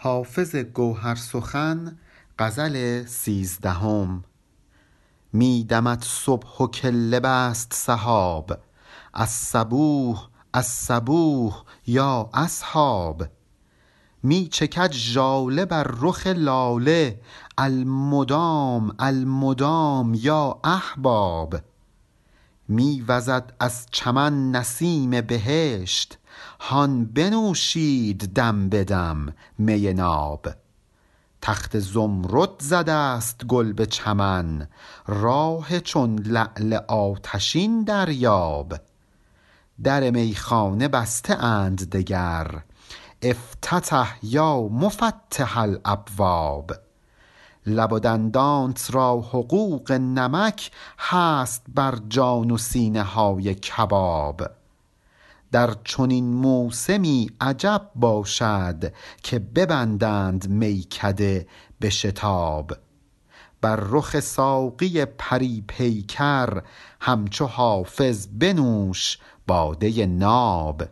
حافظ گوهر سخن غزل سیزدهم. می دمد صبح و کله بست سحاب. الصبوح الصبوح یا اصحاب. می چکد ژاله بر رخ لاله المدام المدام یا احباب. می وزد از چمن نسیم بهشت هان بنوشید دم به دم می ناب. تخت زمرد زده ست گل به چمن راه چون لعل آتشین دریاب. در میخانه بسته اند دگر افتتح یا مفتح الابواب. لب و دندانت را حقوق نمک هست بر جان و سینه های کباب. در چنین موسمی عجب باشد که ببندند میکده به شتاب. بر رخ ساقی پری پیکر همچو حافظ بنوش باده ناب.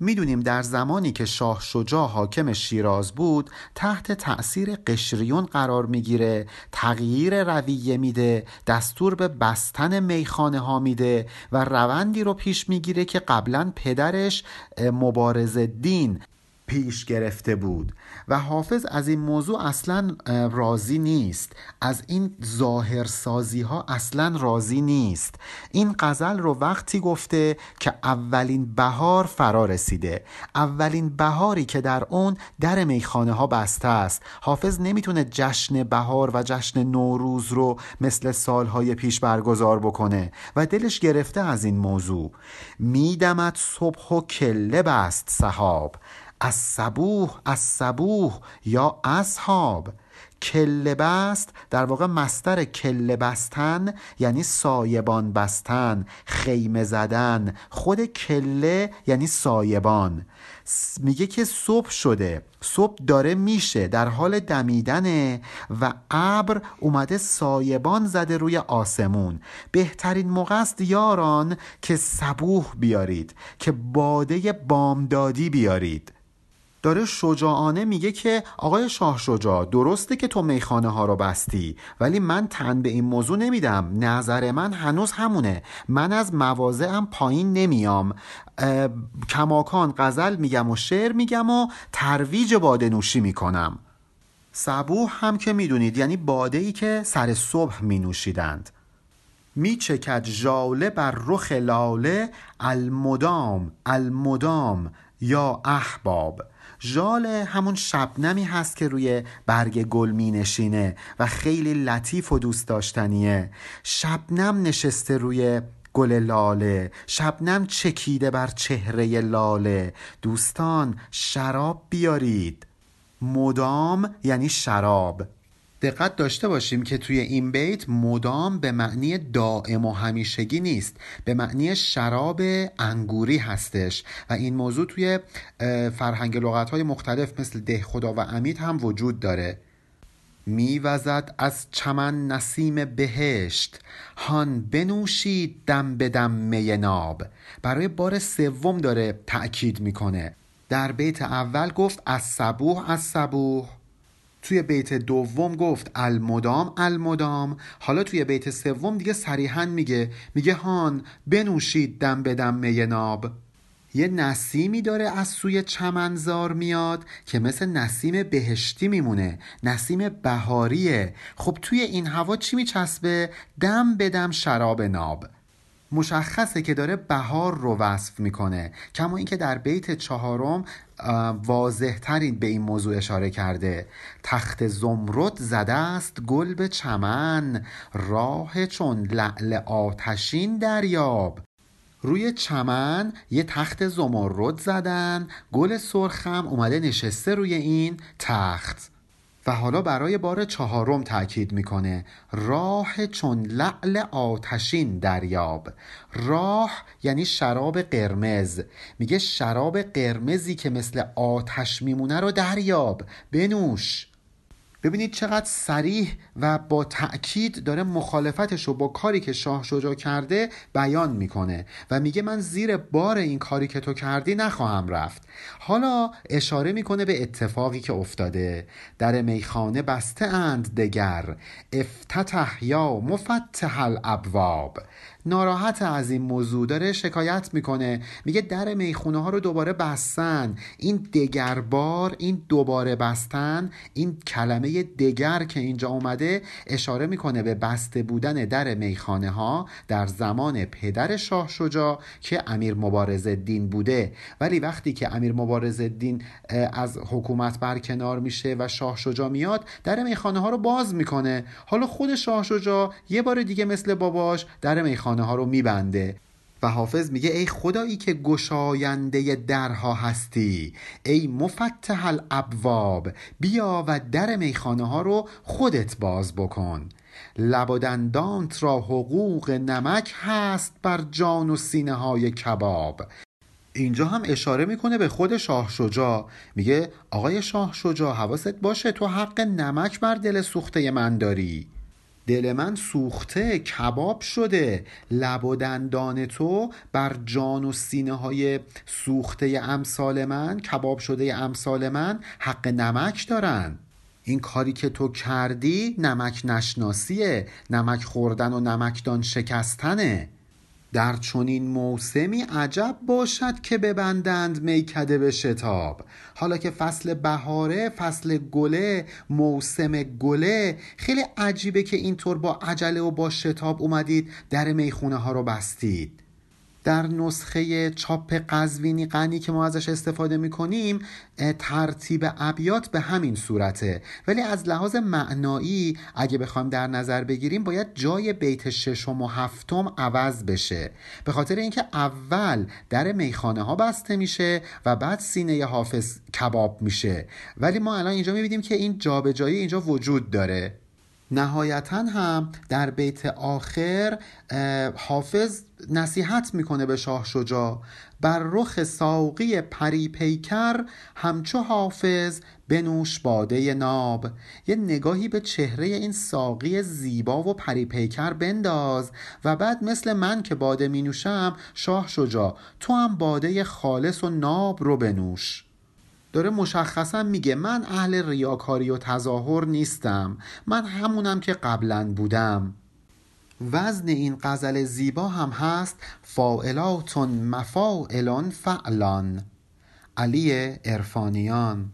می‌دونیم در زمانی که شاه شجاع حاکم شیراز بود تحت تأثیر قشریون قرار می‌گیره تغییر رویه میده دستور به بستن میخانه ها میده و روندی رو پیش می‌گیره که قبلا پدرش مبارز دین پیش گرفته بود. و حافظ از این موضوع اصلا راضی نیست. از این ظاهرسازی ها اصلا راضی نیست. این غزل رو وقتی گفته که اولین بهار فرا رسیده. اولین بهاری که در اون در میخانه ها بسته است. حافظ نمی‌تونه جشن بهار و جشن نوروز رو مثل سالهای پیش برگزار بکنه. و دلش گرفته از این موضوع. میدمد صبح و کله بست صحاب از صبوح از صبوح یا اصحاب. کله بست در واقع مستر کله بستن یعنی سایبان بستن خیمه زدن. خود کله یعنی سایبان. میگه که صبح شده. صبح داره میشه در حال دمیدنه و ابر اومده سایبان زده روی آسمون. بهترین موقع است یاران که صبوح بیارید که باده بامدادی بیارید. داره شجاعانه میگه که آقای شاه شجاع درسته که تو میخانه ها رو بستی ولی من تن به این موضوع نمیدم. نظر من هنوز همونه. من از مواضعم پایین نمیام. کماکان غزل میگم و شعر میگم و ترویج باده نوشی می‌کنم. صبوح هم که می‌دونید یعنی باده ای که سر صبح می نوشیدند می چکد ژاله بر رخ لاله المدام المدام. یا احباب. ژاله همون شبنمی هست که روی برگ گل می نشینه و خیلی لطیف و دوست داشتنیه. شبنم نشسته روی گل لاله. شبنم چکیده بر چهره لاله. دوستان شراب بیارید. مدام یعنی شراب. دقت داشته باشیم که توی این بیت مدام به معنی دائم و همیشگی نیست. به معنی شراب انگوری هستش. و این موضوع توی فرهنگ لغت های مختلف مثل ده خدا و امید هم وجود داره. میوزد از چمن نسیم بهشت. هان بنوشید دم به دم می ناب. برای بار سوم داره تأکید می‌کنه. در بیت اول گفت از صبوح از صبوح. توی بیت دوم گفت المدام المدام. حالا توی بیت سوم دیگه صریحا میگه میگه هان بنوشید دم به دم می ناب. یه نسیمی داره از سوی چمنزار میاد که مثل نسیم بهشتی میمونه نسیم بهاریه. خب توی این هوا چی میچسبه؟ دم به دم شراب ناب. مشخصه که داره بهار رو وصف می‌کنه. کما اینکه در بیت چهارم واضح ترین به این موضوع اشاره کرده. تخت زمرد زده است گل به چمن راه چون لعل آتشین دریاب. روی چمن یه تخت زمرد زدن گل سرخم اومده نشسته روی این تخت. و حالا برای بار چهارم تاکید می‌کنه. راه چون لعل آتشین دریاب. راه یعنی شراب قرمز. میگه شراب قرمزی که مثل آتش میمونه رو دریاب. بنوش. ببینید چقدر سریح و با تأکید داره مخالفتش رو با کاری که شاه شجاع کرده بیان می‌کنه و میگه من زیر بار این کاری که تو کردی نخواهم رفت. حالا اشاره می‌کنه به اتفاقی که افتاده. در میخانه بسته اند دگر. افتتح یا مفتح الابواب. ناراحت از این موضوع داره شکایت می‌کنه. میگه در می‌خونه ها رو دوباره بستن. این دگربار این دوباره بستن این کلمه دگر که اینجا اومده اشاره می‌کنه به بسته بودن در میخانه ها در زمان پدر شاه شجا که امیر مبارز الدین بوده. ولی وقتی که امیر مبارز الدین از حکومت برکنار میشه و شاه شجا میاد در میخانه ها رو باز می‌کنه. حالا خود شاه شجا یه بار دیگه مثل باباش در میخانه ها رو میبنده. و حافظ میگه ای خدایی که گشاینده درها هستی ای مفتح الابواب بیا و در میخانه ها رو خودت باز بکن. لب و دندانت را حقوق نمک هست بر جان و سینه های کباب. اینجا هم اشاره می‌کنه به خود شاه شجاع. میگه آقای شاه شجاع حواست باشه تو حق نمک بر دل سوخته من داری. دل من سوخته کباب شده. لب و دندان تو بر جان و سینه های سوخته امثال من کباب شده امثال من حق نمک دارن. این کاری که تو کردی نمک نشناسیه. نمک خوردن و نمکدان شکستنه. در چنین موسمی عجب باشد که ببندند میکده به شتاب. حالا که فصل بهاره فصل گله موسم گله خیلی عجیبه که اینطور با عجله و با شتاب اومدید در می‌خونه ها رو بستید. در نسخه چاپ قزوینی غنی که ما ازش استفاده می‌کنیم ترتیب ابیات به همین صورته. ولی از لحاظ معنایی اگه بخوایم در نظر بگیریم باید جای بیت ششم و هفتم عوض بشه. به خاطر اینکه اول در میخانه ها بسته میشه و بعد سینه حافظ کباب میشه. ولی ما الان اینجا می‌بینیم که این جابجایی اینجا وجود داره. نهایتا هم در بیت آخر حافظ نصیحت می‌کنه به شاه شجاع. بر رخ ساقی پری پیکر همچو حافظ بنوش باده ناب. یه نگاهی به چهره این ساقی زیبا و پری پیکر بنداز و بعد مثل من که باده می نوشم شاه شجاع تو هم باده خالص و ناب رو بنوش. داره مشخصا میگه من اهل ریاکاری و تظاهر نیستم. من همونم که قبلا بودم. وزن این غزل زیبا هم هست فاعلاتون مفاعلان فعلان. علی ارفانیان